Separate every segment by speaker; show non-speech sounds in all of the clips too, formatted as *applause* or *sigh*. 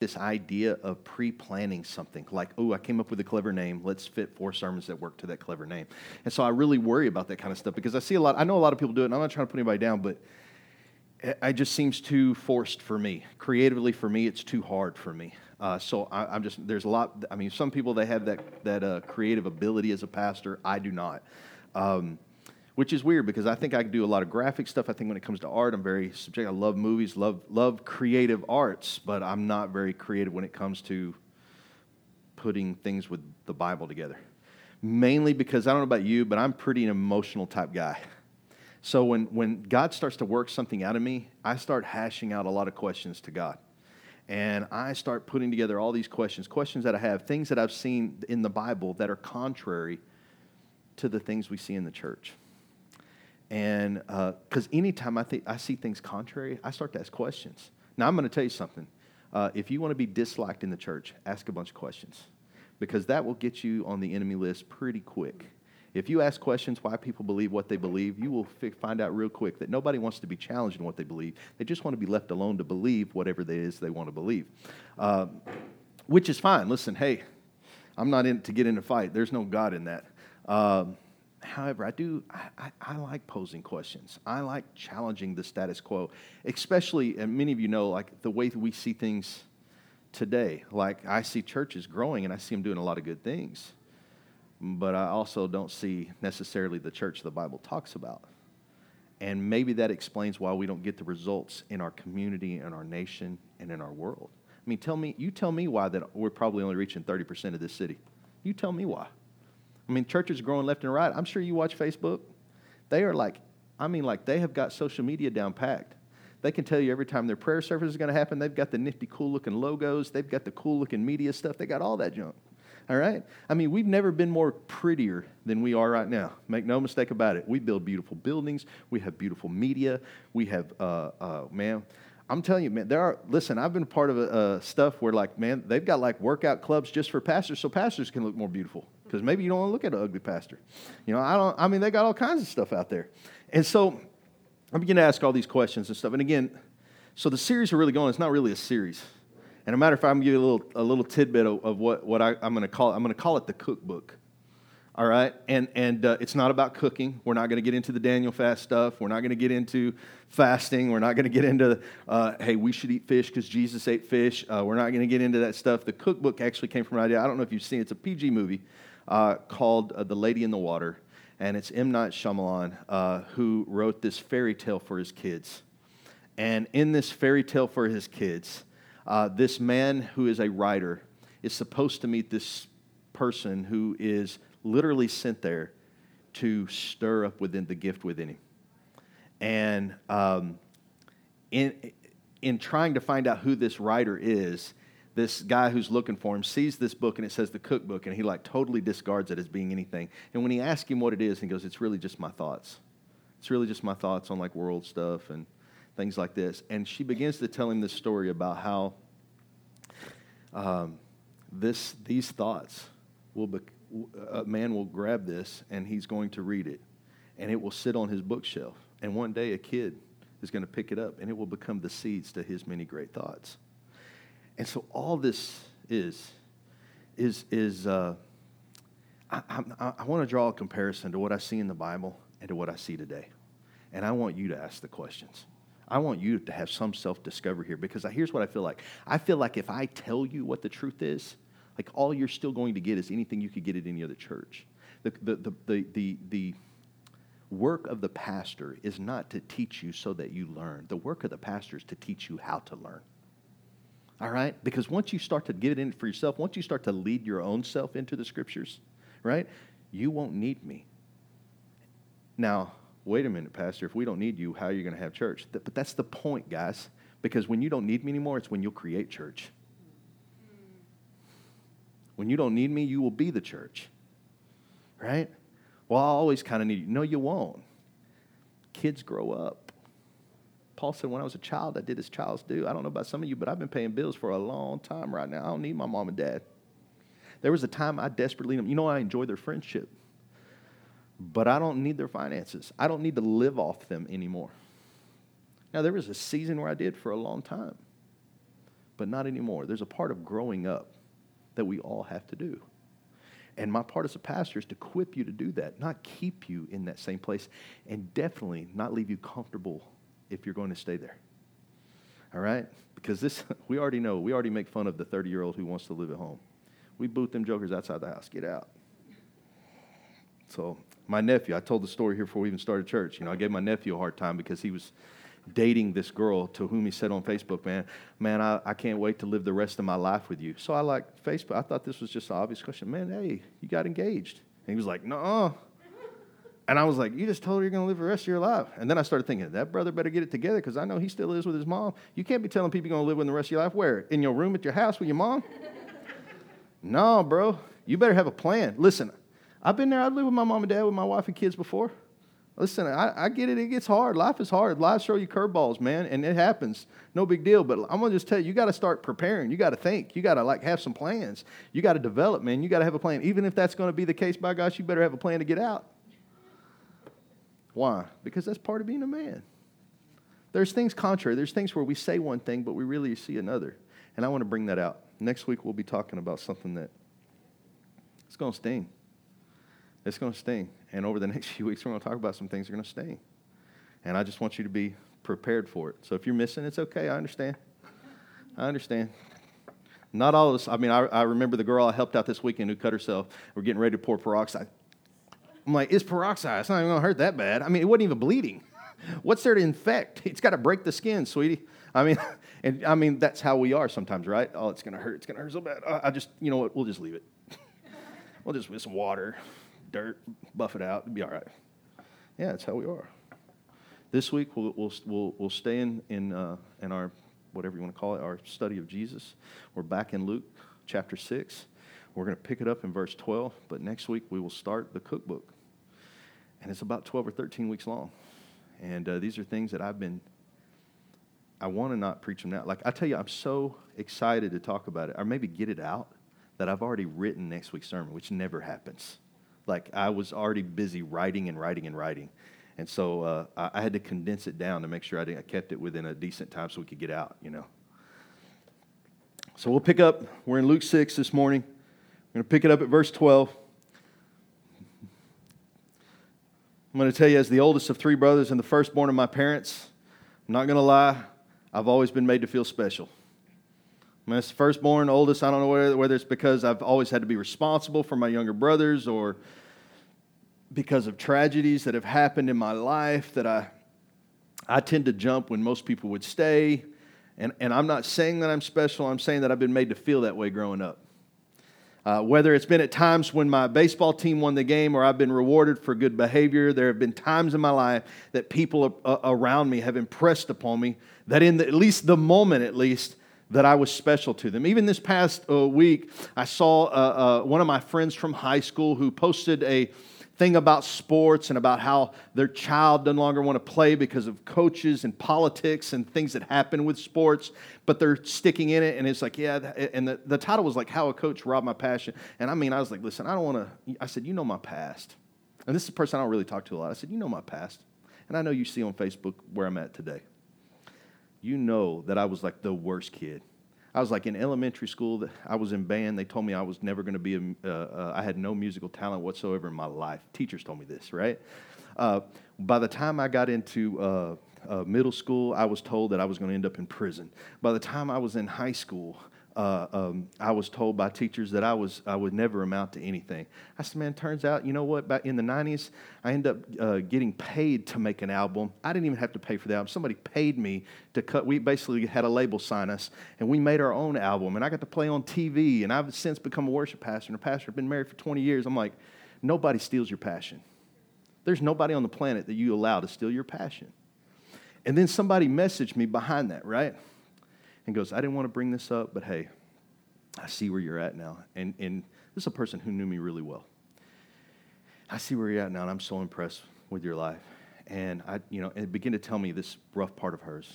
Speaker 1: this idea of pre-planning something. Like oh i came up with a clever name. Let's fit four sermons that work to that clever name. And so i really worry about that kind of stuff because i see a lot i know a lot of people do it and i'm not trying to put anybody down but it just seems too forced for me. Creatively for me it's too hard for me. Uh, so I, am just there's a lot i mean some people they have that that uh, creative ability as a pastor. I do not. Um, which is weird because I think I do a lot of graphic stuff. I think when it comes to art, I'm very subjective. I love movies, love love creative arts, but I'm not very creative when it comes to putting things with the Bible together. Mainly because I don't know about you, but I'm pretty an emotional type guy. So when when God starts to work something out of me, I start hashing out a lot of questions to God. And I start putting together all these questions, questions that I have, things that I've seen in the Bible that are contrary to the things we see in the church. And because uh, anytime I, think, I see things contrary, I start to ask questions. Now, I'm going to tell you something. Uh, if you want to be disliked in the church, ask a bunch of questions because that will get you on the enemy list pretty quick. If you ask questions why people believe what they believe, you will fi- find out real quick that nobody wants to be challenged in what they believe. They just want to be left alone to believe whatever it is they want to believe, uh, which is fine. Listen, hey, I'm not in to get in a fight. There's no God in that. Um, However, I do, I, I, I, like posing questions. I like challenging the status quo, especially, and many of you know, like the way that we see things today. Like I see churches growing and I see them doing a lot of good things, but I also don't see necessarily the church the Bible talks about. And maybe that explains why we don't get the results in our community, in our nation, and in our world. I mean, tell me, you tell me why that we're probably only reaching 30% of this city. You tell me why. I mean, churches growing left and right. I'm sure you watch Facebook. They are like, I mean, like they have got social media down packed. They can tell you every time their prayer service is going to happen. They've got the nifty, cool looking logos. They've got the cool looking media stuff. They got all that junk. All right? I mean, we've never been more prettier than we are right now. Make no mistake about it. We build beautiful buildings. We have beautiful media. We have, uh, uh, man, I'm telling you, man, there are, listen, I've been part of uh, stuff where, like, man, they've got like workout clubs just for pastors so pastors can look more beautiful because maybe you don't want to look at an ugly pastor. You know, I don't. I mean, they got all kinds of stuff out there, and so I begin to ask all these questions and stuff. And again, so the series are really going. It's not really a series. And a matter of fact, I'm gonna give you a little a little tidbit of, of what what I, am going to call. It. I'm going to call it the cookbook. All right, and and uh, it's not about cooking. We're not going to get into the Daniel fast stuff. We're not going to get into fasting. We're not going to get into uh, hey, we should eat fish because Jesus ate fish. Uh, we're not going to get into that stuff. The cookbook actually came from an idea. I don't know if you've seen. It. It's a PG movie uh, called uh, The Lady in the Water. And it's M. Night Shyamalan uh, who wrote this fairy tale for his kids. And in this fairy tale for his kids, uh, this man who is a writer is supposed to meet this person who is literally sent there to stir up within the gift within him. And um, in, in trying to find out who this writer is, this guy who's looking for him sees this book and it says the cookbook and he like totally discards it as being anything. And when he asks him what it is he goes it's really just my thoughts. It's really just my thoughts on like world stuff and things like this. And she begins to tell him this story about how um, this these thoughts will be, a man will grab this and he's going to read it and it will sit on his bookshelf. And one day a kid is going to pick it up and it will become the seeds to his many great thoughts and so all this is, is, is uh, I, I, I want to draw a comparison to what I see in the Bible and to what I see today. And I want you to ask the questions. I want you to have some self discovery here because here's what I feel like. I feel like if I tell you what the truth is, like all you're still going to get is anything you could get at any other church. The, the, the, the, the, the work of the pastor is not to teach you so that you learn. The work of the pastor is to teach you how to learn. All right? Because once you start to get it in for yourself, once you start to lead your own self into the scriptures, right? You won't need me. Now, wait a minute, Pastor. If we don't need you, how are you going to have church? But that's the point, guys. Because when you don't need me anymore, it's when you'll create church. When you don't need me, you will be the church. Right? Well, I always kind of need you. No, you won't. Kids grow up. Paul said, when I was a child, I did as childs do. I don't know about some of you, but I've been paying bills for a long time right now. I don't need my mom and dad. There was a time I desperately. You know, I enjoy their friendship, but I don't need their finances. I don't need to live off them anymore. Now, there was a season where I did for a long time. but not anymore. There's a part of growing up that we all have to do. And my part as a pastor is to equip you to do that, not keep you in that same place, and definitely not leave you comfortable if you're going to stay there. All right? Because this, *laughs* we already know, we already make fun of the 30 year old who wants to live at home. We boot them jokers outside the house. Get out. So, my nephew, I told the story here before we even started church. You know, I gave my nephew a hard time because he was dating this girl to whom he said on Facebook, man, man, I, I can't wait to live the rest of my life with you. So I like Facebook. I thought this was just an obvious question. Man, hey, you got engaged. And he was like, no. And I was like, you just told her you're going to live the rest of your life. And then I started thinking, that brother better get it together because I know he still lives with his mom. You can't be telling people you're going to live with the rest of your life. Where? In your room at your house with your mom? *laughs* no, bro. You better have a plan. Listen, I've been there. I've lived with my mom and dad with my wife and kids before. Listen, I, I, get it. It gets hard. Life is hard. Life throw you curveballs, man, and it happens. No big deal. But I'm gonna just tell you, you got to start preparing. You got to think. You got to like have some plans. You got to develop, man. You got to have a plan. Even if that's to be the case, by gosh, you better have a plan to get out. Why? Because that's part of being a man. There's things contrary. There's things where we say one thing, but we really see another. And I want to bring that out. Next week we'll be talking about something that it's going to sting. It's going to sting. And over the *laughs* next few weeks, we're going to talk about some things that are going to sting. And I just want you to be prepared for it. So if you're missing, it's okay. I understand. I understand. Not all of us. I mean, I, I remember the girl I helped out this weekend who cut herself. We're getting ready to pour peroxide. I'm like, it's peroxide. It's not even going to hurt that bad. I mean, it wasn't even bleeding. *laughs* What's there to infect? *laughs* It's got to break the skin, sweetie. I mean, *laughs* and I mean that's how we are sometimes, right? Oh, it's going to hurt. It's going to hurt so bad. I just, you know what? We'll just leave it. we'll just with some water dirt, buff it out, it'll be all right. Yeah, that's how we are. This week we'll we'll we'll, we'll stay in in uh, in our whatever you want to call it, our study of Jesus. We're back in Luke chapter six. We're going to pick it up in verse 12, but next week we will start the cookbook. And it's about 12 or 13 weeks long. And uh, these are things that I've been, I want to not preach them now. Like, I tell you, I'm so excited to talk about it, or maybe get it out, that I've already written next week's sermon, which never happens. Like I was already busy writing and writing and writing. And so uh, I, I, had to condense it down to make sure I, I kept it within a decent time so we could get out, you know. So we'll pick up, we're in Luke 6 this morning. We're going to pick it up at verse 12. I'm going to tell you, as the oldest of three brothers and the firstborn of my parents, I'm not going to lie, I've always been made to feel special. I'm the firstborn, oldest. I don't know whether, whether it's because I've always had to be responsible for my younger brothers or because of tragedies that have happened in my life that I, I tend to jump when most people would stay. And, and I'm not saying that I'm special, I'm saying that I've been made to feel that way growing up. Uh, whether it's been at times when my baseball team won the game or I've been rewarded for good behavior, there have been times in my life that people uh, around me have impressed upon me that, in the, at least the moment, at least, that I was special to them. Even this past uh, week, I saw uh, uh, one of my friends from high school who posted a thing about sports and about how their child no longer want to play because of coaches and politics and things that happen with sports, but they're sticking in it. And it's like, yeah, and the, the title was like, How a Coach Robbed My Passion. And I mean, I was like, listen, I don't want to, I said, you know my past. And this is a person I don't really talk to a lot. I said, you know my past. And I know you see on Facebook where I'm at today. You know that I was like the worst kid. I was like in elementary school. I was in band. They told me I was never going to be a. Uh, uh, I had no musical talent whatsoever in my life. Teachers told me this, right? Uh, by the time I got into uh, uh, middle school, I was told that I was going to end up in prison. By the time I was in high school, uh, um, I was told by teachers that I was I would never amount to anything. I said, man, turns out, you know what? Back in the '90s, I ended up uh, getting paid to make an album. I didn't even have to pay for the album. Somebody paid me to cut. We basically had a label sign us, and we made our own album. And I got to play on TV. And I've since become a worship pastor and a pastor. I've been married for 20 years. I'm like, nobody steals your passion. There's nobody on the planet that you allow to steal your passion. And then somebody messaged me behind that, right? And goes, I didn't want to bring this up, but hey, I see where you're at now. And, and this is a person who knew me really well. I see where you're at now, and I'm so impressed with your life. And I, you know, and begin to tell me this rough part of hers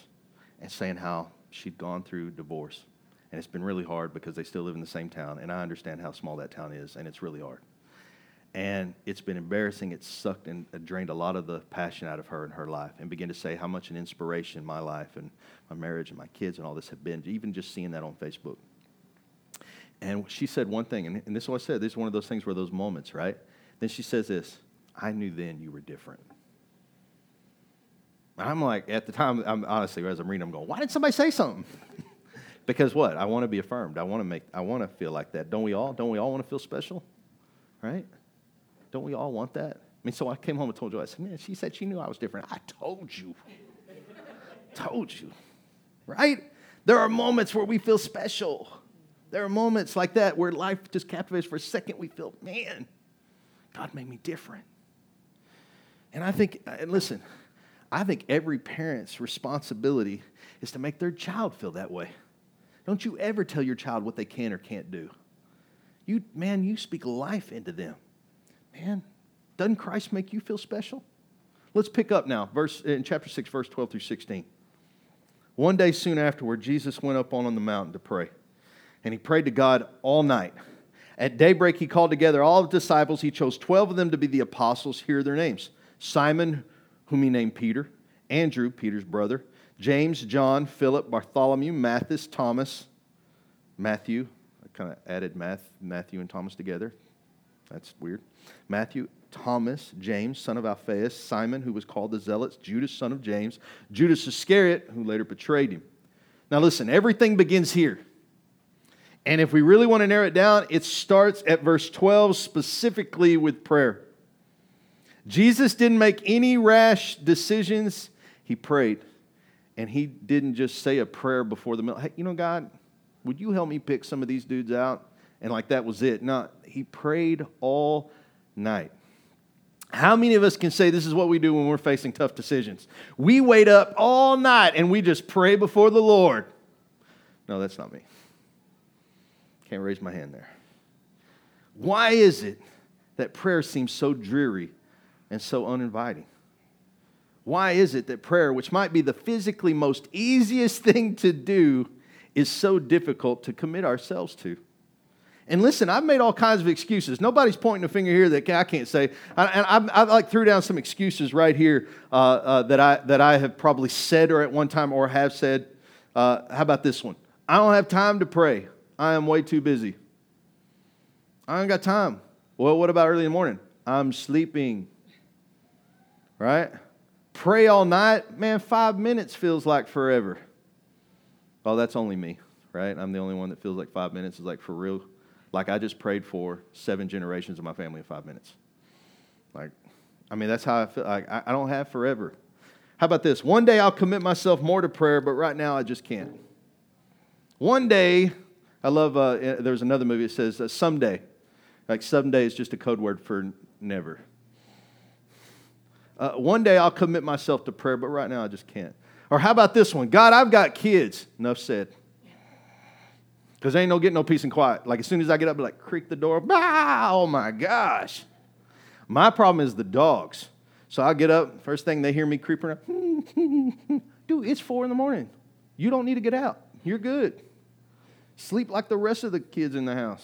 Speaker 1: and saying how she'd gone through divorce. And it's been really hard because they still live in the same town. And I understand how small that town is, and it's really hard. And it's been embarrassing. It's sucked and uh, drained a lot of the passion out of her in her life and began to say how much an inspiration my life and my marriage and my kids and all this have been, even just seeing that on Facebook. And she said one thing, and, and this is what I said. This is one of those things where those moments, right? Then she says this I knew then you were different. I'm like, at the time, I'm honestly, as I'm reading, I'm going, why didn't somebody say something? *laughs* because what? I want to be affirmed. I want to make, I want to feel like that. Don't we all? Don't we all want to feel special? Right? Don't we all want that? I mean, so I came home and told Joy, I said, man, she said she knew I was different. I told you. *laughs* told you. Right? There are moments where we feel special. There are moments like that where life just captivates for a second. We feel, man, God made me different. And I think, uh, and listen, I think every parent's responsibility is to make their child feel that way. Don't you ever tell your child what they can or can't do. You, man, you speak life into them. Man, doesn't Christ make you feel special? Let's pick up now, verse in chapter 6, verse 12 through 16. One day soon afterward, Jesus went up on the mountain to pray, and he prayed to God all night. At daybreak, he called together all the disciples. He chose 12 of them to be the apostles. Here are their names Simon, whom he named Peter, Andrew, Peter's brother, James, John, Philip, Bartholomew, Matthias, Thomas, Matthew. I kind of added Math, Matthew and Thomas together. That's weird. Matthew, Thomas, James, son of Alphaeus, Simon, who was called the Zealots, Judas, son of James, Judas Iscariot, who later betrayed him. Now, listen, everything begins here. And if we really want to narrow it down, it starts at verse 12 specifically with prayer. Jesus didn't make any rash decisions, he prayed. And he didn't just say a prayer before the meal. Hey, you know, God, would you help me pick some of these dudes out? And like that was it. No, he prayed all night. How many of us can say this is what we do when we're facing tough decisions? We wait up all night and we just pray before the Lord. No, that's not me. Can't raise my hand there. Why is it that prayer seems so dreary and so uninviting? Why is it that prayer, which might be the physically most easiest *laughs* thing to do, is so difficult to commit ourselves to? And listen, I've made all kinds of excuses. Nobody's pointing a finger here that I can't say. And I, I, like threw down some excuses right here uh, uh, that I that I have probably said or at one time or have said. Uh, how about this one? I don't have time to pray. I am way too busy. I don't got time. Well, what about early in the morning? I'm sleeping. Right? Pray all night. Man, five minutes feels like forever. Oh, that's only me, right? I'm the only one that feels like five minutes is like for real. Like I just prayed for seven generations of my family in five minutes. Like, I mean, that's how I feel. Like, I, don't have forever. How about this? One day I'll commit myself more to prayer, but right now I just can't. One day I love, uh, eh, there's another movie that says uh, someday. Like someday is just a code word for never. Uh, one day I'll commit myself to prayer, but right now I just can't. Or how about this one? God, I've got kids. Enough said. Because ain't no getting no peace and quiet. Like as soon as I get up, like creak the door, bah, oh my gosh. My problem is the dogs. So I get up, first thing they hear me creeping up, *laughs* dude, it's four in the morning. You don't need to get out. You're good. Sleep like the rest of the kids in the house.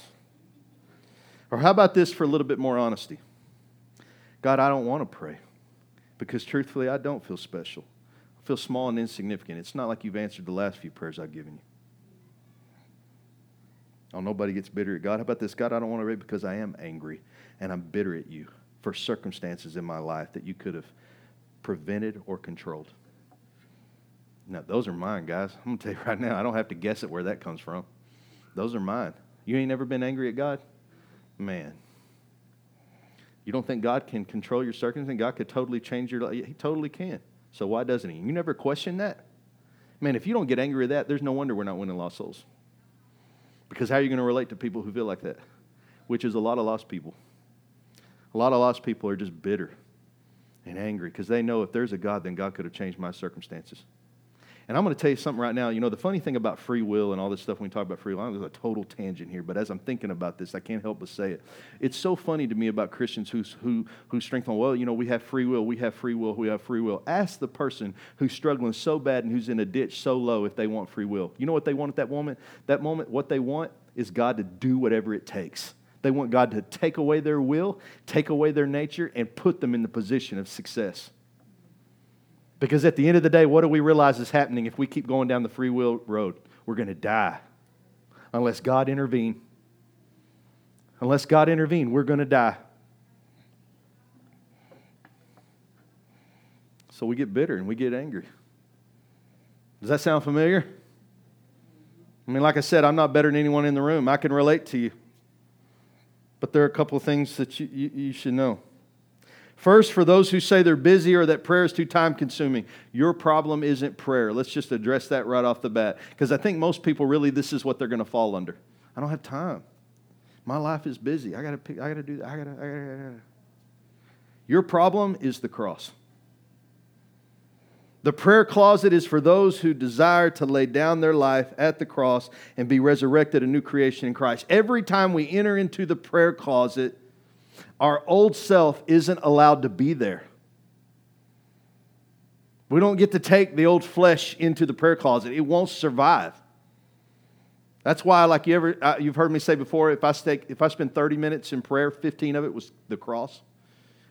Speaker 1: Or how about this for a little bit more honesty? God, I don't want to pray because truthfully, I don't feel special. I feel small and insignificant. It's not like you've answered the last few prayers I've given you. Oh, nobody gets bitter at God. How about this? God, I don't want to pray because I am angry and I'm bitter at you for circumstances in my life that you could have prevented or controlled. Now, those are mine, guys. I'm going to tell you right now, I don't have to guess at where that comes from. Those are mine. You ain't never been angry at God? Man. You don't think God can control your circumstances? God could totally change your life? He totally can. So why doesn't He? You never question that? Man, if you don't get angry at that, there's no wonder we're not winning lost souls. Because how are you going to relate to people who feel like that? Which is a lot of lost people. A lot of lost people are just bitter and angry because they know if there's a God, then God could have changed my circumstances. And I'm going to tell you something right now. You know, the funny thing about free will and all this stuff when we talk about free will, there's a total tangent here, but as I'm thinking about this, I can't help but say it. It's so funny to me about Christians who, who, who strengthen, well, you know, we have free will, we have free will, we have free will. Ask the person who's struggling so bad and who's in a ditch so low if they want free will. You know what they want at that moment? That moment, what they want is God to do whatever it takes. They want God to take away their will, take away their nature, and put them in the position of success. Because at the end of the day, what do we realize is happening if we keep going down the free will road? We're going to die unless God intervene. Unless God intervene, we're going to die. So we get bitter and we get angry. Does that sound familiar? I mean, like I said, I'm not better than anyone in the room. I can relate to you. But there are a couple of things that you, you, you should know. First, for those who say they're busy or that prayer is too time consuming, your problem isn't prayer. Let's just address that right off the bat. Because I think most people really, this is what they're going to fall under. I don't have time. My life is busy. I got to pick, I got to do that. I got to. I got to. Your problem is the cross. The prayer closet is for those who desire to lay down their life at the cross and be resurrected a new creation in Christ. Every time we enter into the prayer closet, our old self isn't allowed to be there. We don't get to take the old flesh into the prayer closet. It won't survive. That's why, like you ever, uh, you've heard me say before, if I, stay, if I spend 30 minutes in prayer, 15 of it was the cross.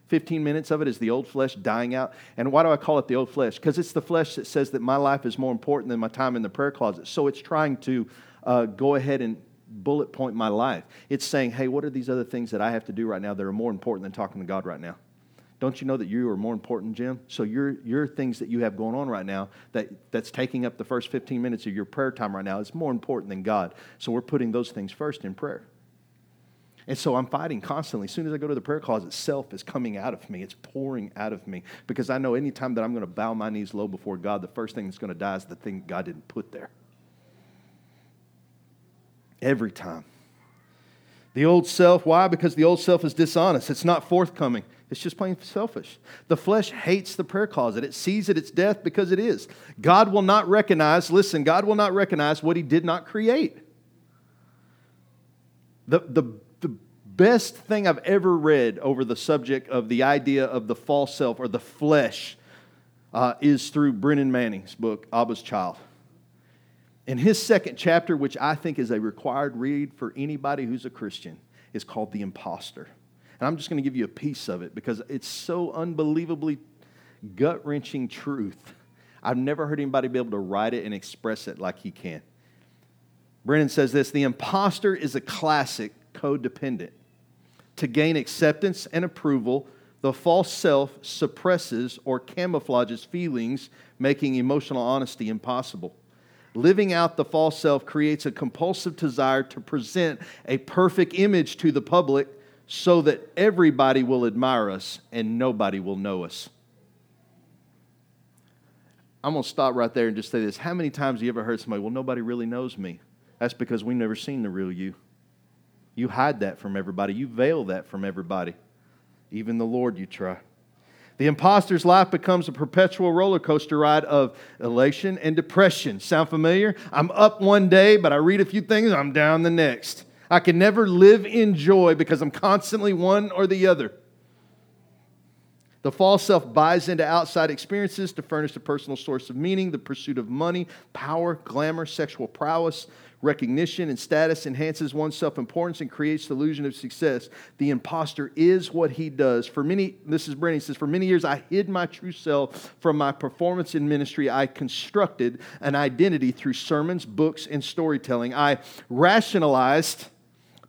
Speaker 1: 15 minutes of it is the old flesh dying out. And why do I call it the old flesh? Because it's the flesh that says that my life is more important than my time in the prayer closet. So it's trying to uh, go ahead and bullet point my life. It's saying, hey, what are these other things that I have to do right now that are more important than talking to God right now? Don't you know that you are more important, Jim? So your, your things that you have going on right now that, that's taking up the first 15 minutes of your prayer time right now is more important than God. So we're putting those things first in prayer. And so I'm fighting constantly. As soon as I go to the prayer closet, self is coming out of me. It's pouring out of me because I know anytime that I'm going to bow my knees low before God, the first thing that's going to die is the thing God didn't put there. Every time. The old self, why? Because the old self is dishonest. It's not forthcoming. It's just plain selfish. The flesh hates the prayer closet. It sees it its death because it is. God will not recognize, listen, God will not recognize what he did not create. The, the best thing I've ever read over the subject of the idea of the false self or the flesh uh, is through Brennan Manning's book, Abba's Child. In his second chapter, which I think is a required read for anybody who's a Christian, is called The Imposter. And I'm just going to give you a piece of it because it's so unbelievably gut wrenching truth. I've never heard anybody be able to write it and express it like he can. Brennan says this The imposter is a classic codependent to gain acceptance and approval, the false self suppresses or camouflages feelings, making emotional honesty impossible. Living out the false self creates a compulsive desire to present a perfect image to the public so that everybody will admire us and nobody will know us. I'm going to stop right there and just say this. How many times have you ever heard somebody, well, nobody really knows me? That's because we've never seen the real you. You hide that from everybody, you veil that from everybody. Even the Lord, you try. The imposter's life becomes a perpetual roller coaster ride of elation and depression. Sound familiar? I'm up one day, but I read a few things, I'm down the next. I can never live in joy because I'm constantly one or the other. The false self buys into outside experiences to furnish a personal source of meaning, the pursuit of money, power, glamour, sexual prowess, recognition and status enhances one's self importance and creates the illusion of success. The imposter is what he does. For many, this is Brennan says, for many years I hid my true self from my performance in ministry. I constructed an identity through sermons, books, and storytelling. I rationalized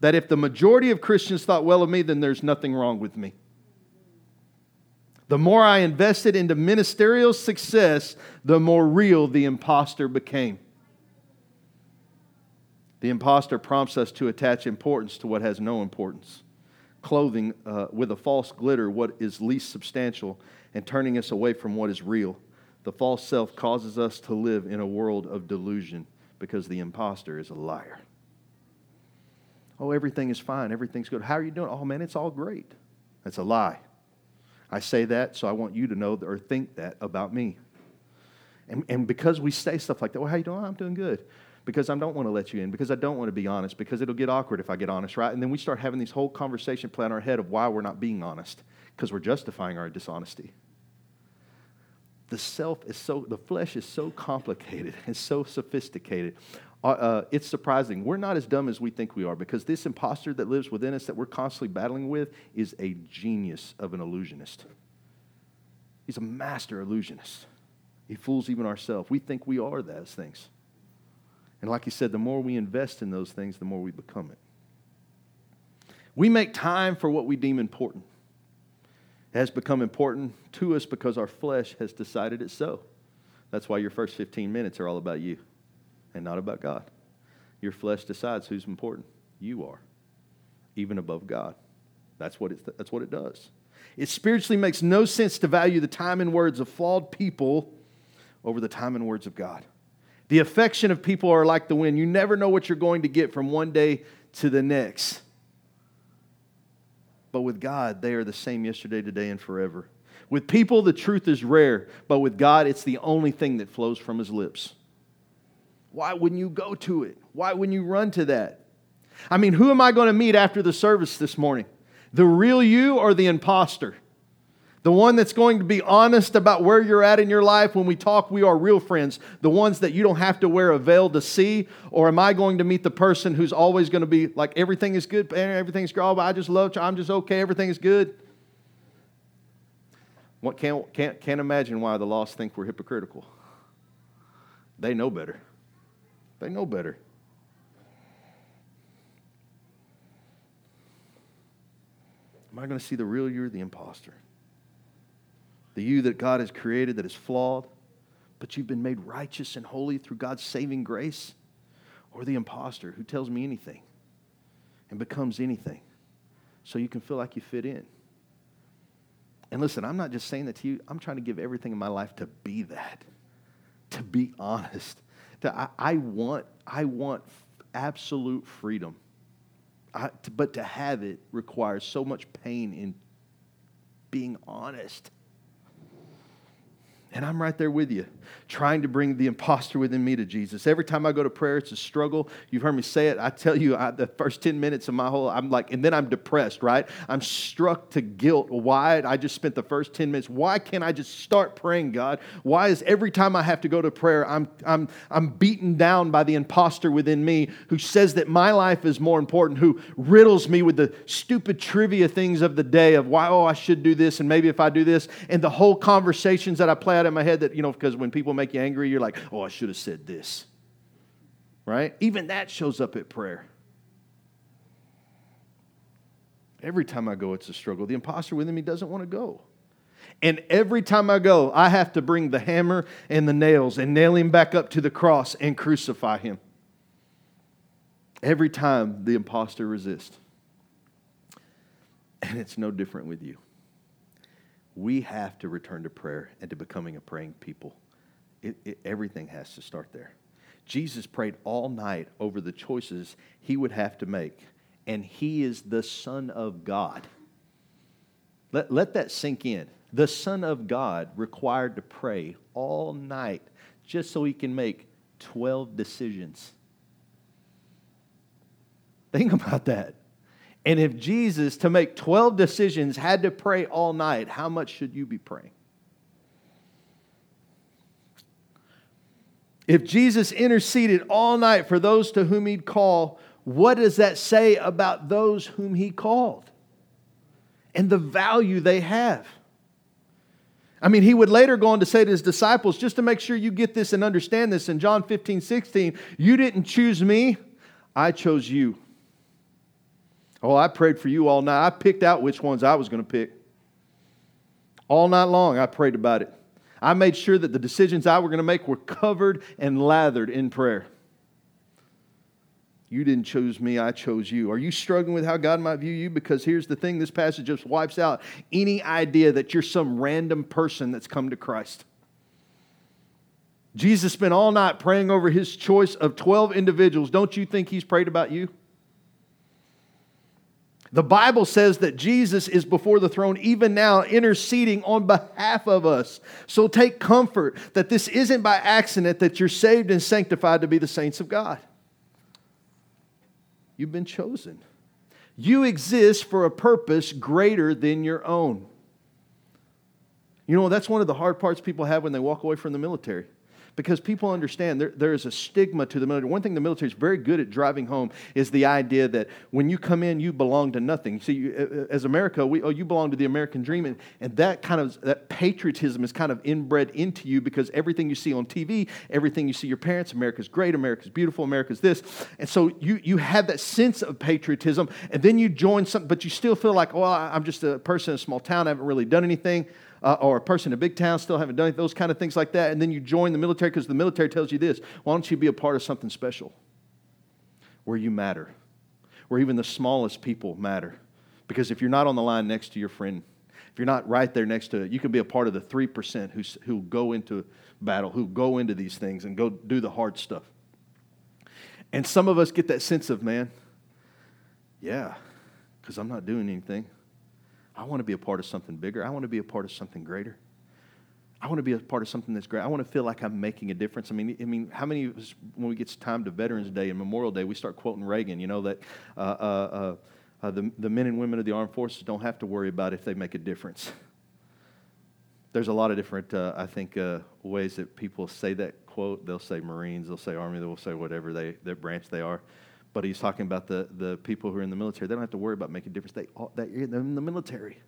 Speaker 1: that if the majority of Christians thought well of me, then there's nothing wrong with me. The more I invested into ministerial success, the more real the imposter became. The impostor prompts us to attach importance to what has no importance, clothing uh, with a false glitter what is least substantial, and turning us away from what is real. The false self causes us to live in a world of delusion because the impostor is a liar. Oh, everything is fine. Everything's good. How are you doing? Oh, man, it's all great. That's a lie. I say that so I want you to know or think that about me. And, and because we say stuff like that, well, how you doing? I'm doing good because I don't want to let you in, because I don't want to be honest, because it'll get awkward if I get honest, right? And then we start having these whole conversation play in our head of why we're not being honest, because we're justifying our dishonesty. The self is so, the flesh is so complicated and so sophisticated. Uh, uh, it's surprising. We're not as dumb as we think we are because this imposter that lives within us that we're constantly battling with is a genius of an illusionist. He's a master illusionist. He fools even ourselves. We think we are those things. And like he said, the more we invest in those things, the more we become it. We make time for what we deem important. It has become important to us because our flesh has decided it so. That's why your first 15 minutes are all about you and not about God. Your flesh decides who's important. You are, even above God. That's what, it, that's what it does. It spiritually makes no sense to value the time and words of flawed people over the time and words of God. The affection of people are like the wind. You never know what you're going to get from one day to the next. But with God, they are the same yesterday, today, and forever. With people, the truth is rare, but with God, it's the only thing that flows from his lips. Why wouldn't you go to it? Why wouldn't you run to that? I mean, who am I going to meet after the service this morning? The real you or the imposter? The one that's going to be honest about where you're at in your life. When we talk, we are real friends. The ones that you don't have to wear a veil to see. Or am I going to meet the person who's always going to be like, everything is good, everything's good, I just love, you, I'm just okay, everything is good? What, can't, can't, can't imagine why the lost think we're hypocritical. They know better. They know better. Am I going to see the real you or the imposter? The you that God has created that is flawed, but you've been made righteous and holy through God's saving grace? Or the imposter who tells me anything and becomes anything so you can feel like you fit in? And listen, I'm not just saying that to you, I'm trying to give everything in my life to be that, to be honest, to, I, I want, I want absolute freedom. I, to, but to have it requires so much pain in being honest and I'm right there with you, trying to bring the imposter within me to Jesus. Every time I go to prayer, it's a struggle. You've heard me say it. I tell you, I, the first 10 minutes of my whole, I'm like, and then I'm depressed, right? I'm struck to guilt. Why? I just spent the first 10 minutes. Why can't I just start praying, God? Why is every time I have to go to prayer, I'm, I'm, I'm beaten down by the imposter within me who says that my life is more important, who riddles me with the stupid trivia things of the day of why, oh, I should do this, and maybe if I do this, and the whole conversations that I play out in my head that, you know, because when people make you angry, you're like, oh, I should have said this. Right? Even that shows up at prayer. Every time I go, it's a struggle. The imposter within me doesn't want to go. And every time I go, I have to bring the hammer and the nails and nail him back up to the cross and crucify him. Every time the imposter resists. And it's no different with you we have to return to prayer and to becoming a praying people. It, it, everything has to start there. Jesus prayed all night over the choices he would have to make, and he is the Son of God. Let, let that sink in. The Son of God required to pray all night just so he can make 12 decisions. Think *laughs* about that. And if Jesus, to make 12 decisions, had to pray all night, how much should you be praying? If Jesus interceded all night for those to whom he'd call, what does that say about those whom he called and the value they have? I mean, he would later go on to say to his disciples, just to make sure you get this and understand this in John 15, 16, you didn't choose me, I chose you. Oh, I prayed for you all night. I picked out which ones I was going to pick. All night long, I prayed about it. I made sure that the decisions I were going to make were covered and lathered in prayer. You didn't choose me, I chose you. Are you struggling with how God might view you? Because here's the thing this passage just wipes out any idea that you're some random person that's come to Christ. Jesus spent all night praying over his choice of 12 individuals. Don't you think he's prayed about you? The Bible says that Jesus is before the throne even now, interceding on behalf of us. So take comfort that this isn't by accident that you're saved and sanctified to be the saints of God. You've been chosen. You exist for a purpose greater than your own. You know, that's one of the hard parts people have when they walk away from the military. Because people understand there, there is a stigma to the military. One thing the military is very good at driving home is the idea that when you come in, you belong to nothing. See, you, as America, we, oh, you belong to the American dream, and, and that kind of that patriotism is kind of inbred into you because everything you see on TV, everything you see your parents, America's great, America's beautiful, America's this, and so you you have that sense of patriotism, and then you join something, but you still feel like, well, I'm just a person in a small town, I haven't really done anything uh, or a person in a big town still haven't done it, those kind of things like that. And then you join the military because the military tells you this why don't you be a part of something special where you matter, where even the smallest people matter? Because if you're not on the line next to your friend, if you're not right there next to it, you can be a part of the 3% who, who go into battle, who go into these things and go do the hard stuff. And some of us get that sense of, man, yeah, because I'm not doing anything. I want to be a part of something bigger. I want to be a part of something greater. I want to be a part of something that's great. I want to feel like I'm making a difference. I mean, I mean, how many of us, when we get time to Veterans Day and Memorial Day, we start quoting Reagan? You know that uh, uh, uh, uh, the the men and women of the armed forces don't have to worry about if they make a difference. There's a lot of different, uh, I think, uh, ways that people say that quote. They'll say Marines, they'll say Army, they'll say whatever they that branch they are. But he's talking about the, the people who are in the military. They don't have to worry about making a difference. They, they're in the military.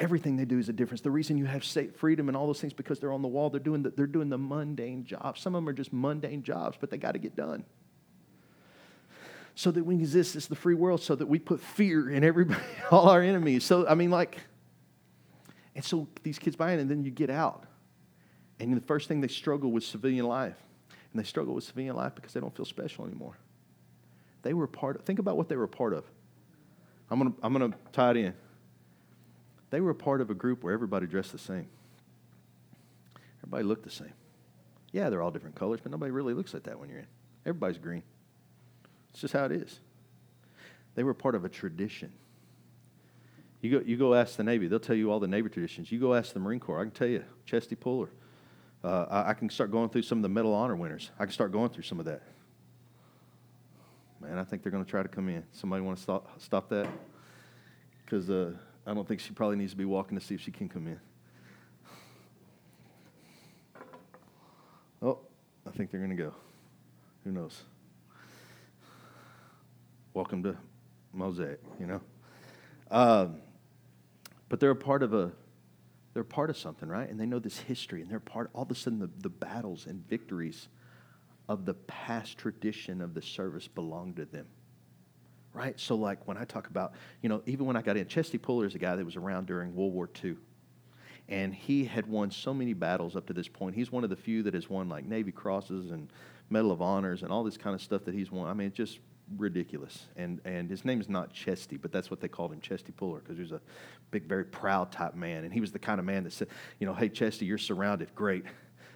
Speaker 1: Everything they do is a difference. The reason you have state freedom and all those things because they're on the wall. They're doing the, they're doing the mundane jobs. Some of them are just mundane jobs, but they got to get done. So that we exist as the free world, so that we put fear in everybody, *laughs* all our enemies. So I mean, like, and so these kids buy in, and then you get out, and the first thing they struggle with civilian life and they struggle with civilian life because they don't feel special anymore. They were part of, think about what they were part of. I'm going to I'm to tie it in. They were part of a group where everybody dressed the same. Everybody looked the same. Yeah, they're all different colors, but nobody really looks like that when you're in. Everybody's green. It's just how it is. They were part of a tradition. You go, you go ask the Navy, they'll tell you all the Navy traditions. You go ask the Marine Corps, I can tell you, chesty puller, uh, I, can start going through some of the Medal of Honor winners. I can start going through some of that. Man, I think they're going to try to come in. Somebody want to stop, stop that? Because uh, I don't think she probably needs to be walking to see if she can come in. Oh, I think they're going to go. Who knows? Welcome to Mosaic, you know? Um, but they're a part of a they're part of something, right? And they know this history, and they're part, all of a sudden, the, the battles and victories of the past tradition of the service belong to them. Right? So, like when I talk about, you know, even when I got in, Chesty Puller is a guy that was around during World War II. And he had won so many battles up to this point. He's one of the few that has won like Navy Crosses and Medal of Honors and all this kind of stuff that he's won. I mean, just ridiculous. And, and his name is not Chesty, but that's what they called him, Chesty Puller, because he was a big, very proud type man. And he was the kind of man that said, you know, hey, Chesty, you're surrounded. Great.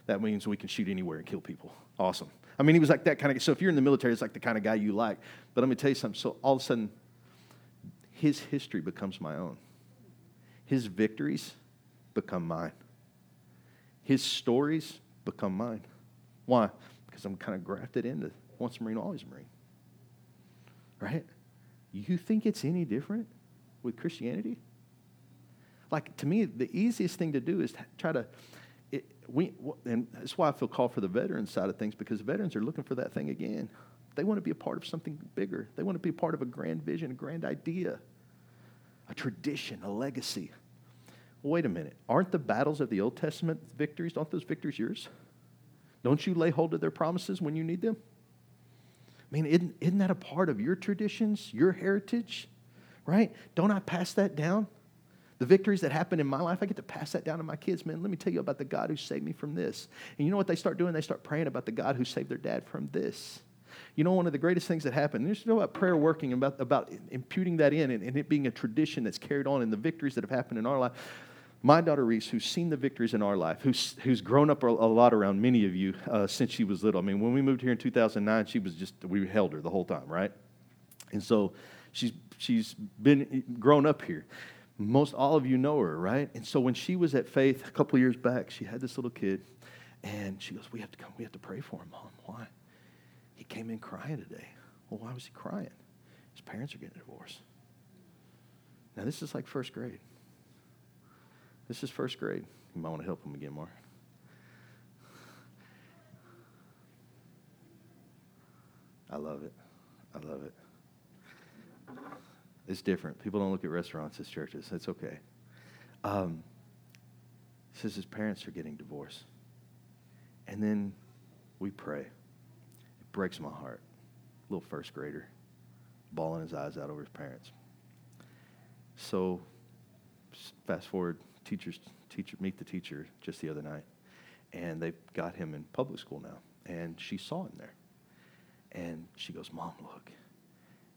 Speaker 1: That means we can shoot anywhere and kill people. Awesome. I mean, he was like that kind of So if you're in the military, it's like the kind of guy you like. But let me tell you something. So all of a sudden, his history becomes my own. His victories become mine. His stories become mine. Why? Because I'm kind of grafted into once a Marine, always a Marine right? You think it's any different with Christianity? Like, to me, the easiest thing to do is to try to. It, we, and that's why I feel called for the veteran side of things because veterans are looking for that thing again. They want to be a part of something bigger. They want to be a part of a grand vision, a grand idea, a tradition, a legacy. wait a minute. Aren't the battles of the Old Testament victories, aren't those victories yours? Don't you lay hold of their promises when you need them? I mean, isn't, isn't that a part of your traditions, your heritage? Right? Don't I pass that down? The victories that happen in my life, I get to pass that down to my kids. Man, let me tell you about the God who saved me from this. And you know what they start doing? They start praying about the God who saved their dad from this. You know, one of the greatest things that happened, there's no about prayer working, about, about imputing that in and, and it being a tradition that's carried on in the victories that have happened in our life my daughter Reese, who's seen the victories in our life, who's, who's grown up a, lot around many of you uh, since she was little. I mean, when we moved here in 2009, she was just, we held her the whole time, right? And so she's, she's been grown up here. Most all of you know her, right? And so when she was at Faith a couple years back, she had this little kid, and she goes, We have to come, we have to pray for him, Mom. Why? He came in crying today. Well, why was he crying? His parents are getting divorced. Now, this is like first grade. This is first grade. You might want to help him again, more. I love it. I love it. It's different. People don't look at restaurants as churches. That's okay. Um, says his parents are getting divorced. And then we pray. It breaks my heart. Little first grader, bawling his eyes out over his parents. So, fast forward teachers, teacher, meet the teacher just the other night, and they've got him in public school now. And she saw him there. And she goes, Mom, look.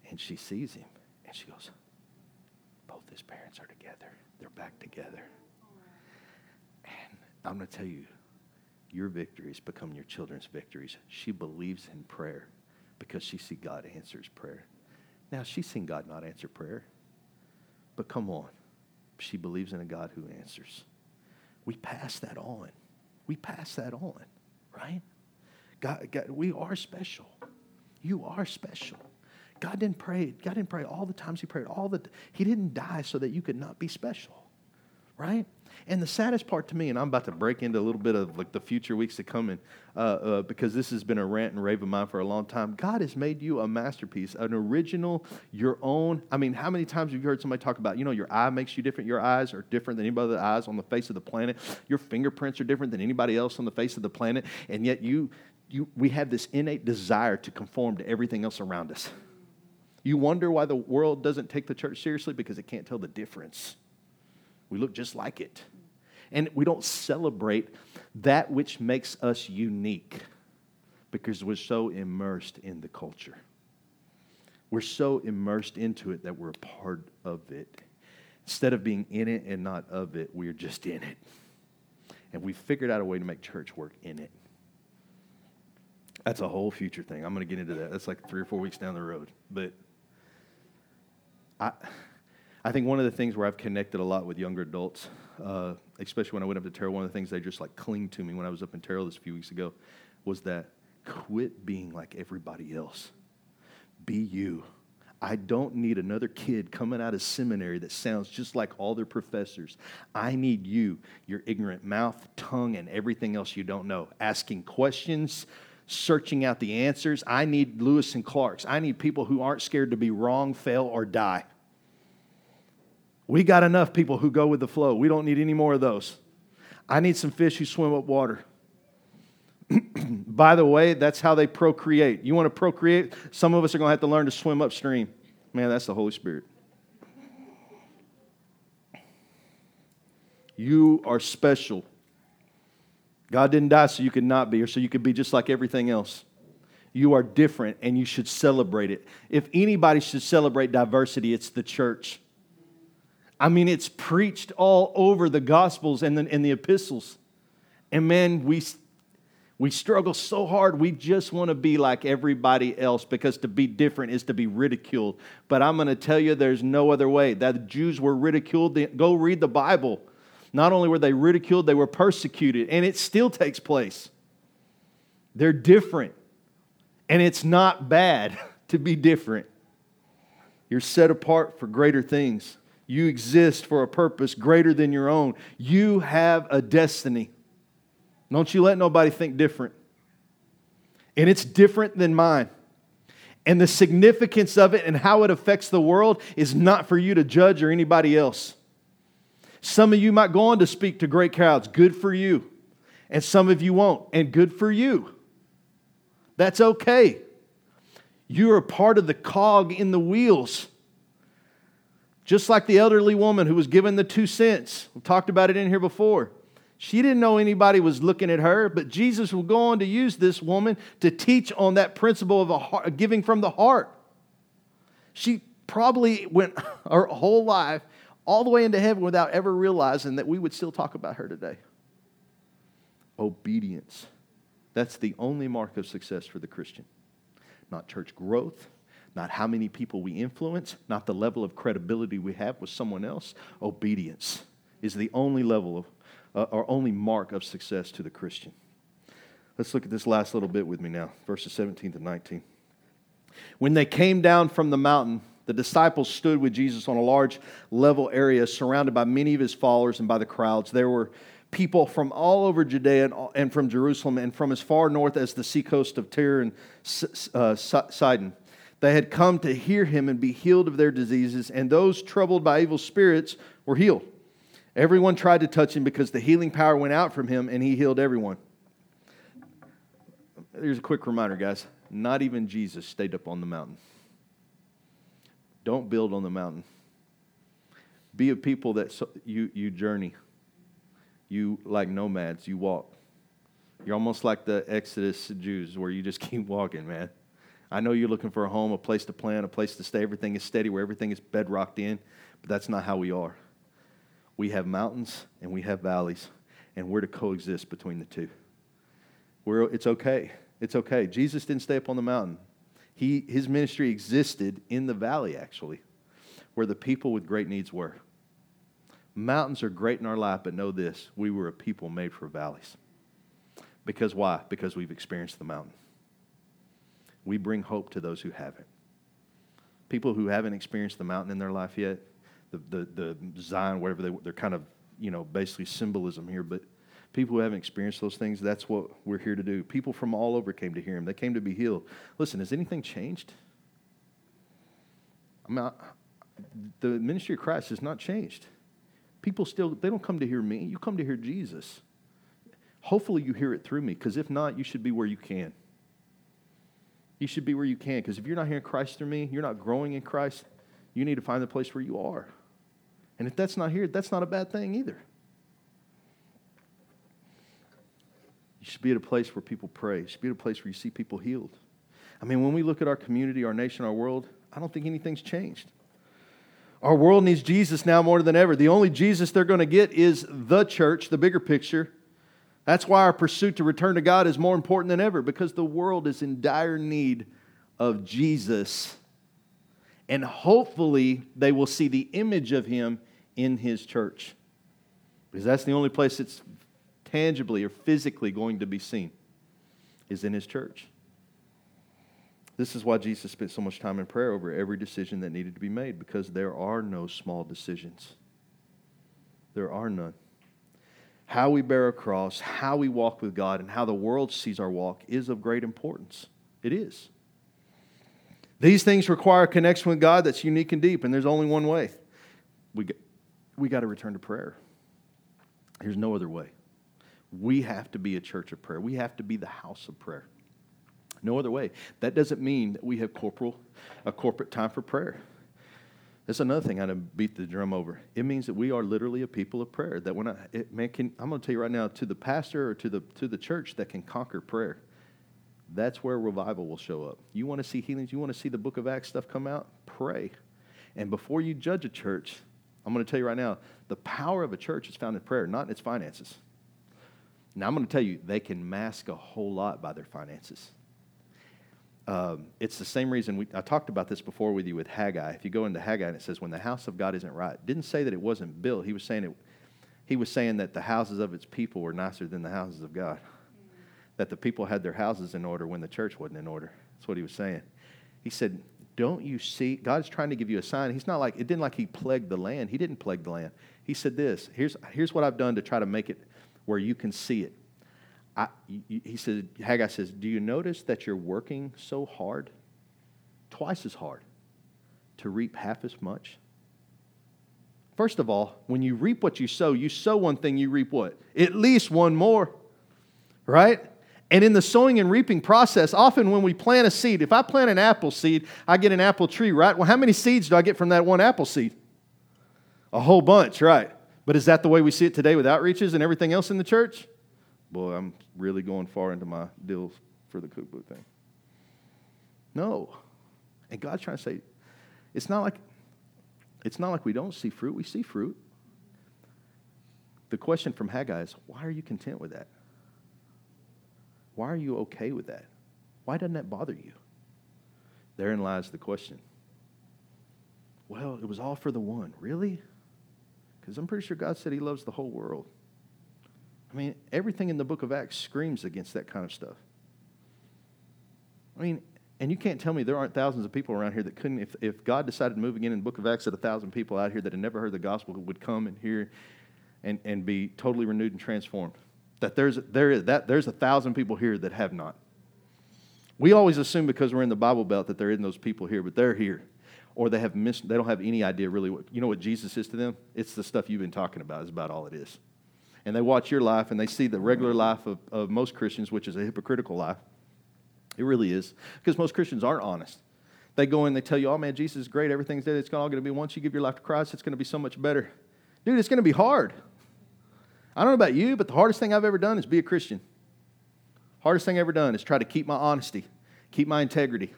Speaker 1: And she sees him, and she goes, Both his parents are together. They're back together. And I'm going to tell you, your victories become your children's victories. She believes in prayer because she see God answers prayer. Now, she's seen God not answer prayer. But come on, she believes in a God who answers. We pass that on. We pass that on, right? God, God, we are special. You are special. God didn't pray. God didn't pray all the times He prayed. All the He didn't die so that you could not be special, right? And the saddest part to me, and I'm about to break into a little bit of like the future weeks to come in, uh, uh, because this has been a rant and rave of mine for a long time. God has made you a masterpiece, an original, your own. I mean, how many times have you heard somebody talk about, you know, your eye makes you different. Your eyes are different than anybody other eyes on the face of the planet. Your fingerprints are different than anybody else on the face of the planet, and yet you, you, we have this innate desire to conform to everything else around us. You wonder why the world doesn't take the church seriously because it can't tell the difference. We look just like it. And we don't celebrate that which makes us unique because we're so immersed in the culture. We're so immersed into it that we're a part of it. Instead of being in it and not of it, we're just in it. And we figured out a way to make church work in it. That's a whole future thing. I'm going to get into that. That's like three or four weeks down the road. But I, I think one of the things where I've connected a lot with younger adults, uh, especially when I went up to Terrell, one of the things they just like cling to me when I was up in Terrell this few weeks ago was that quit being like everybody else. Be you. I don't need another kid coming out of seminary that sounds just like all their professors. I need you, your ignorant mouth, tongue, and everything else you don't know, asking questions, searching out the answers. I need Lewis and Clarks. I need people who aren't scared to be wrong, fail, or die. We got enough people who go with the flow. We don't need any more of those. I need some fish who swim up water. *clears throat* By the way, that's how they procreate. You want to procreate? Some of us are going to have to learn to swim upstream. Man, that's the Holy Spirit. You are special. God didn't die so you could not be, or so you could be just like everything else. You are different and you should celebrate it. If anybody should celebrate diversity, it's the church. I mean, it's preached all over the Gospels and the, and the epistles. And man, we, we struggle so hard. We just want to be like everybody else because to be different is to be ridiculed. But I'm going to tell you, there's no other way. That the Jews were ridiculed. Go read the Bible. Not only were they ridiculed, they were persecuted. And it still takes place. They're different. And it's not bad *laughs* to be different. You're set apart for greater things. You exist for a purpose greater than your own. You have a destiny. Don't you let nobody think different. And it's different than mine. And the significance of it and how it affects the world is not for you to judge or anybody else. Some of you might go on to speak to great crowds. Good for you. And some of you won't. And good for you. That's okay. You are part of the cog in the wheels. Just like the elderly woman who was given the two cents. We talked about it in here before. She didn't know anybody was looking at her, but Jesus will go on to use this woman to teach on that principle of a heart, giving from the heart. She probably went *laughs* her whole life all the way into heaven without ever realizing that we would still talk about her today. Obedience. That's the only mark of success for the Christian. Not church growth, not how many people we influence, not the level of credibility we have with someone else. Obedience is the only level of, uh, or only mark of success to the Christian. Let's look at this last little bit with me now, verses 17 to 19. When they came down from the mountain, the disciples stood with Jesus on a large level area surrounded by many of his followers and by the crowds. There were people from all over Judea and, from Jerusalem and from as far north as the seacoast of Tyre and uh, Sidon. They had come to hear him and be healed of their diseases, and those troubled by evil spirits were healed. Everyone tried to touch him because the healing power went out from him, and he healed everyone. Here's a quick reminder, guys. Not even Jesus stayed up on the mountain. Don't build on the mountain. Be a people that so, you, you journey. You, like nomads, you walk. You're almost like the Exodus Jews where you just *laughs* keep walking, man. I know you're looking for a home, a place to plant, a place to stay. Everything is steady, where everything is bedrocked in, but that's not how we are. We have mountains and we have valleys, and we're to coexist between the two. We're, it's okay. It's okay. Jesus didn't stay up on the mountain. He, his ministry existed in the valley, actually, where the people with great needs were. Mountains are great in our life, but know this we were a people made for valleys. Because why? Because we've experienced the mountain. We bring hope to those who haven't. People who haven't experienced the mountain in their life yet, the, the, the Zion, whatever they, they're kind of, you know, basically symbolism here, but people who haven't experienced those things, that's what we're here to do. People from all over came to hear him. They came to be healed. Listen, has anything changed? I mean, I, the ministry of Christ has not changed. People still, they don't come to hear me. You come to hear Jesus. Hopefully, you hear it through me, because if not, you should be where you can. You should be where you can, because if you're not hearing Christ through me, you're not growing in Christ, you need to find the place where you are. And if that's not here, that's not a bad thing either. You should be at a place where people pray. You should be at a place where you see people healed. I mean, when we look at our community, our nation, our world, I don't think anything's changed. Our world needs Jesus now more than ever. The only Jesus they're going to get is the church, the bigger picture. That's why our pursuit to return to God is more important than ever because the world is in dire need of Jesus. And hopefully, they will see the image of him in his church. Because that's the only place it's tangibly or physically going to be seen, is in his church. This is why Jesus spent so much time in prayer over every decision that needed to be made, because there are no small decisions. There are none. How we bear a cross, how we walk with God, and how the world sees our walk is of great importance. It is. These things require a connection with God that's unique and deep, and there's only one way. We, we got to return to prayer. There's no other way. We have to be a church of prayer. We have to be the house of prayer. No other way. That doesn't mean that we have corporal, a corporate time for prayer. That's another thing I beat the drum over. It means that we are literally a people of prayer. That when I, it, man, can, I'm going to tell you right now, to the pastor or to the to the church that can conquer prayer, that's where revival will show up. You want to see healings? You want to see the Book of Acts stuff come out? Pray, and before you judge a church, I'm going to tell you right now, the power of a church is found in prayer, not in its finances. Now I'm going to tell you, they can mask a whole lot by their finances. Um, it's the same reason we, I talked about this before with you with Haggai. If you go into Haggai and it says, when the house of God isn't right, didn't say that it wasn't built. He was saying it, he was saying that the houses of its people were nicer than the houses of God. That the people had their houses in order when the church wasn't in order. That's what he was saying. He said, Don't you see? God's trying to give you a sign. He's not like, it didn't like he plagued the land. He didn't plague the land. He said this here's, here's what I've done to try to make it where you can see it. I, he said, Haggai says, Do you notice that you're working so hard, twice as hard, to reap half as much? First of all, when you reap what you sow, you sow one thing, you reap what? At least one more, right? And in the sowing and reaping process, often when we plant a seed, if I plant an apple seed, I get an apple tree, right? Well, how many seeds do I get from that one apple seed? A whole bunch, right? But is that the way we see it today with outreaches and everything else in the church? Boy, I'm really going far into my deals for the cookbook thing. No. And God's trying to say, it's not like it's not like we don't see fruit, we see fruit. The question from Haggai is, why are you content with that? Why are you okay with that? Why doesn't that bother you? Therein lies the question. Well, it was all for the one. Really? Because I'm pretty sure God said He loves the whole world. I mean, everything in the book of Acts screams against that kind of stuff. I mean, and you can't tell me there aren't thousands of people around here that couldn't, if, if God decided to move again in the book of Acts that a thousand people out here that had never heard the gospel would come and hear and, and be totally renewed and transformed. That there's, there is, that there's a thousand people here that have not. We always assume because we're in the Bible Belt that there isn't those people here, but they're here. Or they, have missed, they don't have any idea really what, you know what Jesus is to them? It's the stuff you've been talking about, is about all it is. And they watch your life and they see the regular life of, of most Christians, which is a hypocritical life. It really is. Because most Christians aren't honest. They go in, they tell you, oh man, Jesus is great, everything's there. It's all going to be, once you give your life to Christ, it's going to be so much better. Dude, it's going to be hard. I don't know about you, but the hardest thing I've ever done is be a Christian. Hardest thing I've ever done is try to keep my honesty, keep my integrity.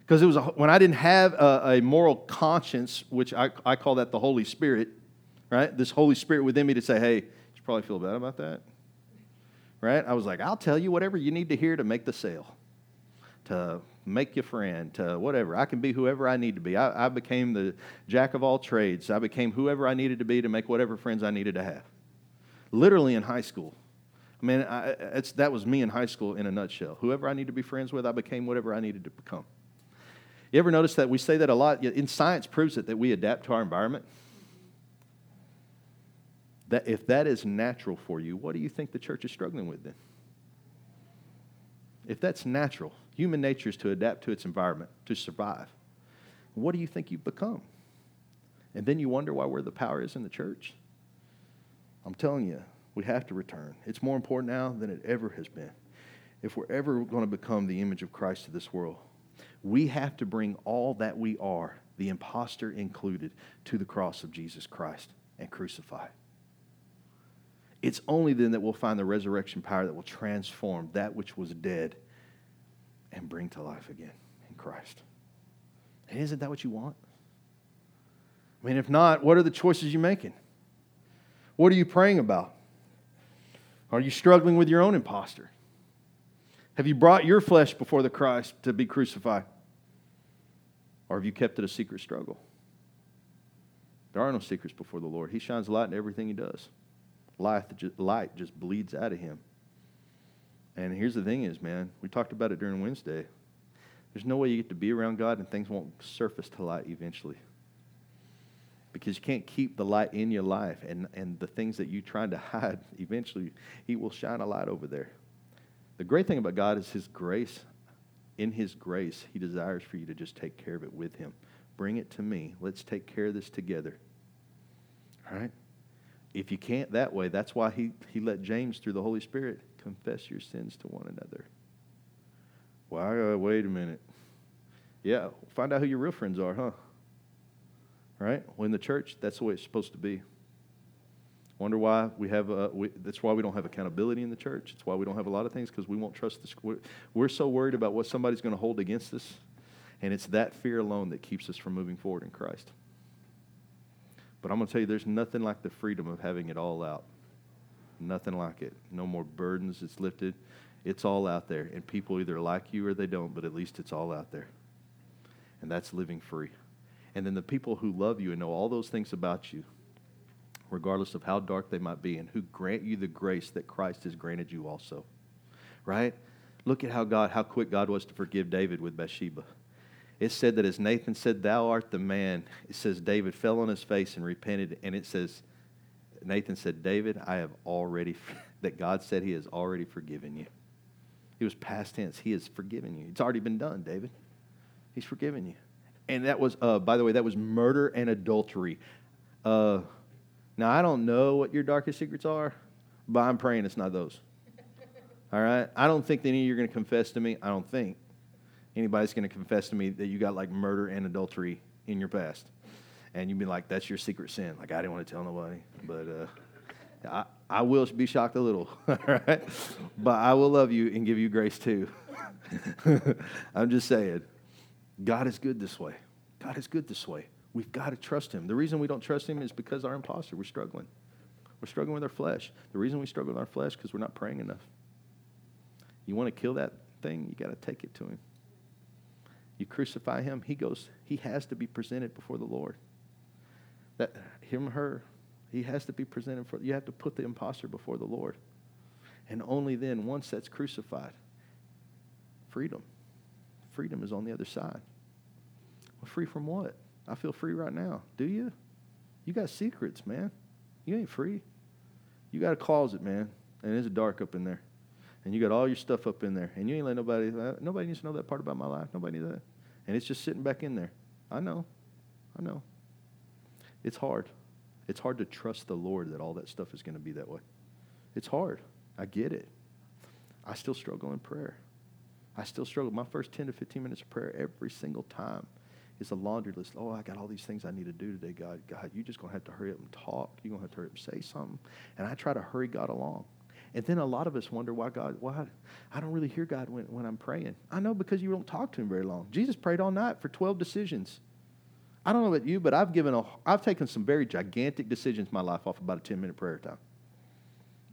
Speaker 1: Because it was a, when I didn't have a, a moral conscience, which I, I call that the Holy Spirit, right? This Holy Spirit within me to say, hey, you probably feel bad about that, right? I was like, I'll tell you whatever you need to hear to make the sale, to make your friend, to whatever. I can be whoever I need to be. I, I became the jack of all trades. I became whoever I needed to be to make whatever friends I needed to have literally in high school. I mean, I, that was me in high school in a nutshell. Whoever I need to be friends with, I became whatever I needed to become. You ever notice that we say that a lot? In science proves it that we adapt to our environment. That if that is natural for you, what do you think the church is struggling with then? If that's natural, human nature is to adapt to its environment, to survive. What do you think you've become? And then you wonder why where the power is in the church. I'm telling you, we have to return. It's more important now than it ever has been. If we're ever going to become the image of Christ to this world, we have to bring all that we are, the impostor included, to the cross of Jesus Christ and crucify. It's only then that we'll find the resurrection power that will transform that which was dead and bring to life again in Christ. And isn't that what you want? I mean, if not, what are the choices you're making? What are you praying about? Are you struggling with your own impostor? Have you brought your flesh before the Christ to be crucified? Or have you kept it a secret struggle? There are no secrets before the Lord. He shines light in everything he does. Light, light just bleeds out of him. And here's the thing is, man, we talked about it during Wednesday. There's no way you get to be around God and things won't surface to light eventually. Because you can't keep the light in your life and, and the things that you trying to *laughs* hide eventually he will shine a light over there. The great thing about god is his grace. In his grace he desires for you to just take care of it with him. Bring it to me. Let's take care of this together. All right if you can't that way that's why he, he let james through the holy spirit confess your sins to one another well wait a minute yeah find out who your real friends are huh right? Well, in the church, that's the way it's supposed to be. Wonder why we have, a, we, that's why we don't have accountability in the church. It's why we don't have a lot of things because we won't trust the, we're, we're so worried about what somebody's going to hold against us. And it's that fear alone that keeps us from moving forward in Christ. But I'm going to tell you, there's nothing like the freedom of having it all out. Nothing like it. No more burdens. It's lifted. It's all out there. And people either like you or they don't, but at least it's all out there. And that's living free. And then the people who love you and know all those things about you, regardless of how dark they might be, and who grant you the grace that Christ has granted you also. Right? Look at how God, how quick God was to forgive David with Bathsheba. It said that as Nathan said, Thou art the man, it says David fell on his face and repented, and it says, Nathan said, David, I have already, *laughs* that God said he has already forgiven you. It was past tense. He has forgiven you. It's already been done, David. He's forgiven you and that was, uh, by the way, that was murder and adultery. Uh, now, I don't know what your darkest secrets are, but I'm praying it's not those. *laughs* All right? I don't think that any of you are going to confess to me. I don't think anybody's going to confess to me that you got like murder and adultery in your past. And you'd be like, that's your secret sin. Like, I didn't want to tell nobody. But uh, I, I will be shocked a little. *laughs* All right? But I will love you and give you grace too. *laughs* I'm just saying. God is good this way. God is good this way. We've got to trust Him. The reason we don't trust Him is because our impostor, we're struggling. We're struggling with our flesh. The reason we struggle with our flesh is because we're not praying enough. You want to kill that thing, you got to take it to Him. You crucify Him, He goes, He has to be presented before the Lord. That him, her, He has to be presented for. You have to put the impostor before the Lord, and only then, once that's crucified, freedom. Freedom is on the other side. Well, free from what? I feel free right now. Do you? You got secrets, man. You ain't free. You got a closet, man, and it's dark up in there. And you got all your stuff up in there. And you ain't let nobody, uh, nobody needs to know that part about my life. Nobody needs that. And it's just sitting back in there. I know. I know. It's hard. It's hard to trust the Lord that all that stuff is going to be that way. It's hard. I get it. I still struggle in prayer. I still struggle. My first 10 to 15 minutes of prayer every single time is a laundry list. Oh, I got all these things I need to do today, God. God, you're just going to have to hurry up and talk. You're going to have to hurry up and say something. And I try to hurry God along. And then a lot of us wonder why God, why I don't really hear God when, when I'm praying. I know because you don't talk to him very long. Jesus prayed all night for 12 decisions. I don't know about you, but I've given a, I've taken some very gigantic decisions in my life off about a 10 minute prayer time.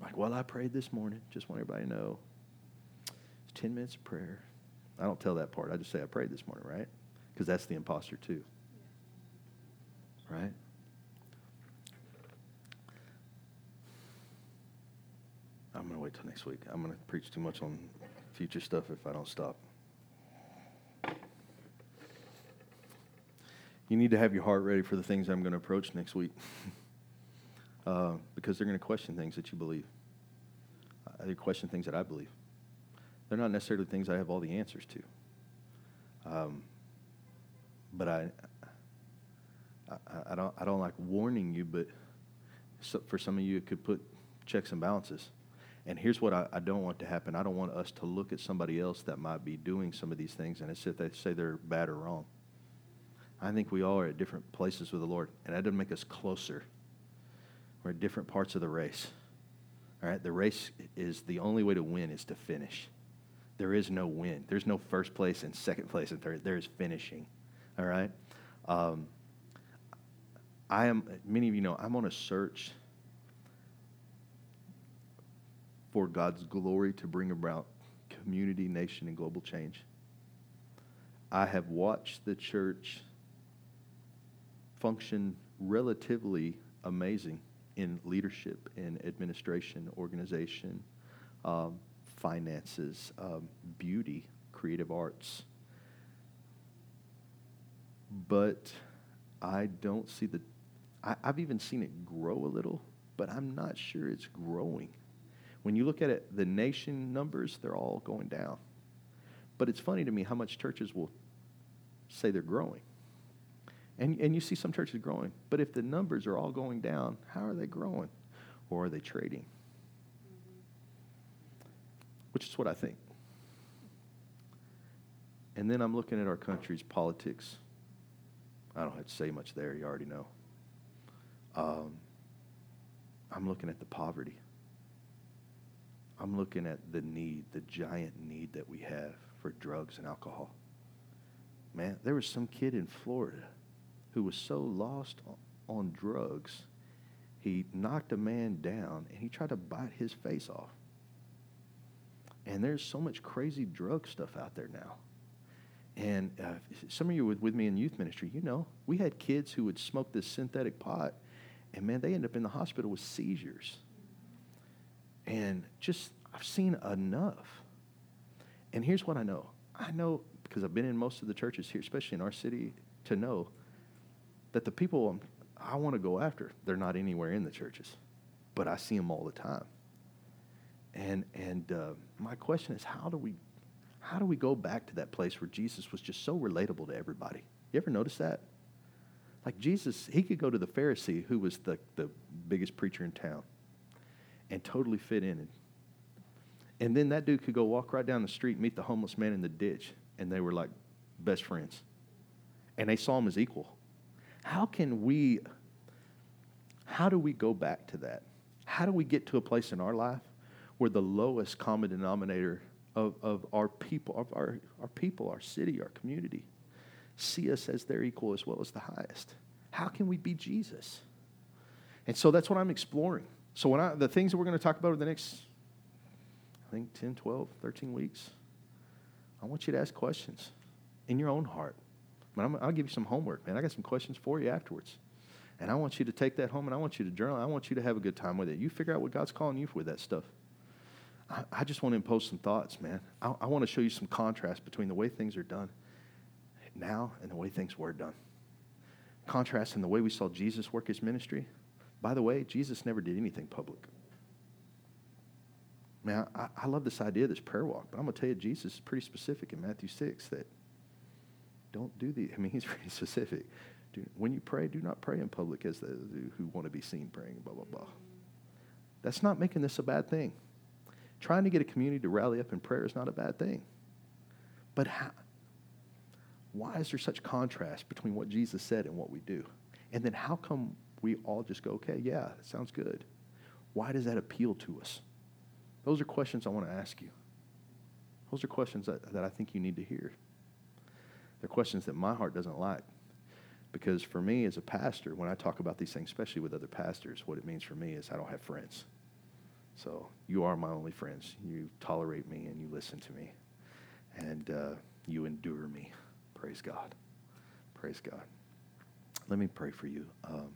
Speaker 1: Like, well, I prayed this morning. Just want everybody to know. It's 10 minutes of prayer. I don't tell that part. I just say I prayed this morning, right? Because that's the imposter too. Right? I'm going to wait till next week. I'm going to preach too much on future stuff if I don't stop. You need to have your heart ready for the things I'm going to approach next week *laughs* uh, because they're going to question things that you believe. Uh, they question things that I believe. They're not necessarily things I have all the answers to. Um, but I, I, I, don't, I don't like warning you, but so for some of you, it could put checks and balances. And here's what I, I, don't want to happen. I don't want us to look at somebody else that might be doing some of these things and as if they say they're bad or wrong. I think we all are at different places with the Lord, and that doesn't make us closer. We're at different parts of the race. All right, the race is the only way to win is to finish. There is no win. There's no first place and second place and third. There is finishing. All right. Um, I am. Many of you know I'm on a search for God's glory to bring about community, nation, and global change. I have watched the church function relatively amazing in leadership, in administration, organization, um, finances, um, beauty, creative arts. But I don't see the, I, I've even seen it grow a little, but I'm not sure it's growing. When you look at it, the nation numbers, they're all going down. But it's funny to me how much churches will say they're growing. And, and you see some churches growing. But if the numbers are all going down, how are they growing? Or are they trading? Which is what I think. And then I'm looking at our country's politics. I don't have to say much there, you already know. Um, I'm looking at the poverty. I'm looking at the need, the giant need that we have for drugs and alcohol. Man, there was some kid in Florida who was so lost on drugs, he knocked a man down and he tried to bite his face off. And there's so much crazy drug stuff out there now. And uh, some of you were with me in youth ministry, you know, we had kids who would smoke this synthetic pot, and man, they end up in the hospital with seizures. And just, I've seen enough. And here's what I know I know because I've been in most of the churches here, especially in our city, to know that the people I want to go after, they're not anywhere in the churches, but I see them all the time. And and uh, my question is, how do we how do we go back to that place where Jesus was just so relatable to everybody? You ever notice that? Like Jesus, he could go to the Pharisee who was the, the biggest preacher in town and totally fit in. And, and then that dude could go walk right down the street, meet the homeless man in the ditch, and they were like best friends. And they saw him as equal. How can we, how do we go back to that? How do we get to a place in our life where the lowest common denominator of, of our people, of our, our people, our city, our community, see us as their equal as well as the highest? How can we be Jesus? And so that's what I'm exploring. So when I, the things that we're going to talk about over the next, I think 10, 12, 13 weeks, I want you to ask questions in your own heart. But i will give you some homework, man. I got some questions for you afterwards. And I want you to take that home and I want you to journal. I want you to have a good time with it. You figure out what God's calling you for with that stuff. I, I just want to impose some thoughts, man. I, I want to show you some contrast between the way things are done now and the way things were done. Contrast in the way we saw Jesus work his ministry. By the way, Jesus never did anything public. Man, I, I love this idea of this prayer walk, but I'm going to tell you, Jesus is pretty specific in Matthew 6 that don't do the, I mean, *laughs* he's pretty specific. Do, when you pray, do not pray in public as those who want to be seen praying, blah, blah, blah. That's not making this a bad thing. Trying to get a community to rally up in prayer is not a bad thing. But how, why is there such contrast between what Jesus said and what we do? And then how come we all just go, okay, yeah, that sounds good? Why does that appeal to us? Those are questions I want to ask you. Those are questions that, that I think you need to hear. They're questions that my heart doesn't like. Because for me as a pastor, when I talk about these things, especially with other pastors, what it means for me is I don't have friends. So you are my only friends. You tolerate me and you listen to me. And uh, you endure me. Praise God. Praise God. Let me pray for you. Um,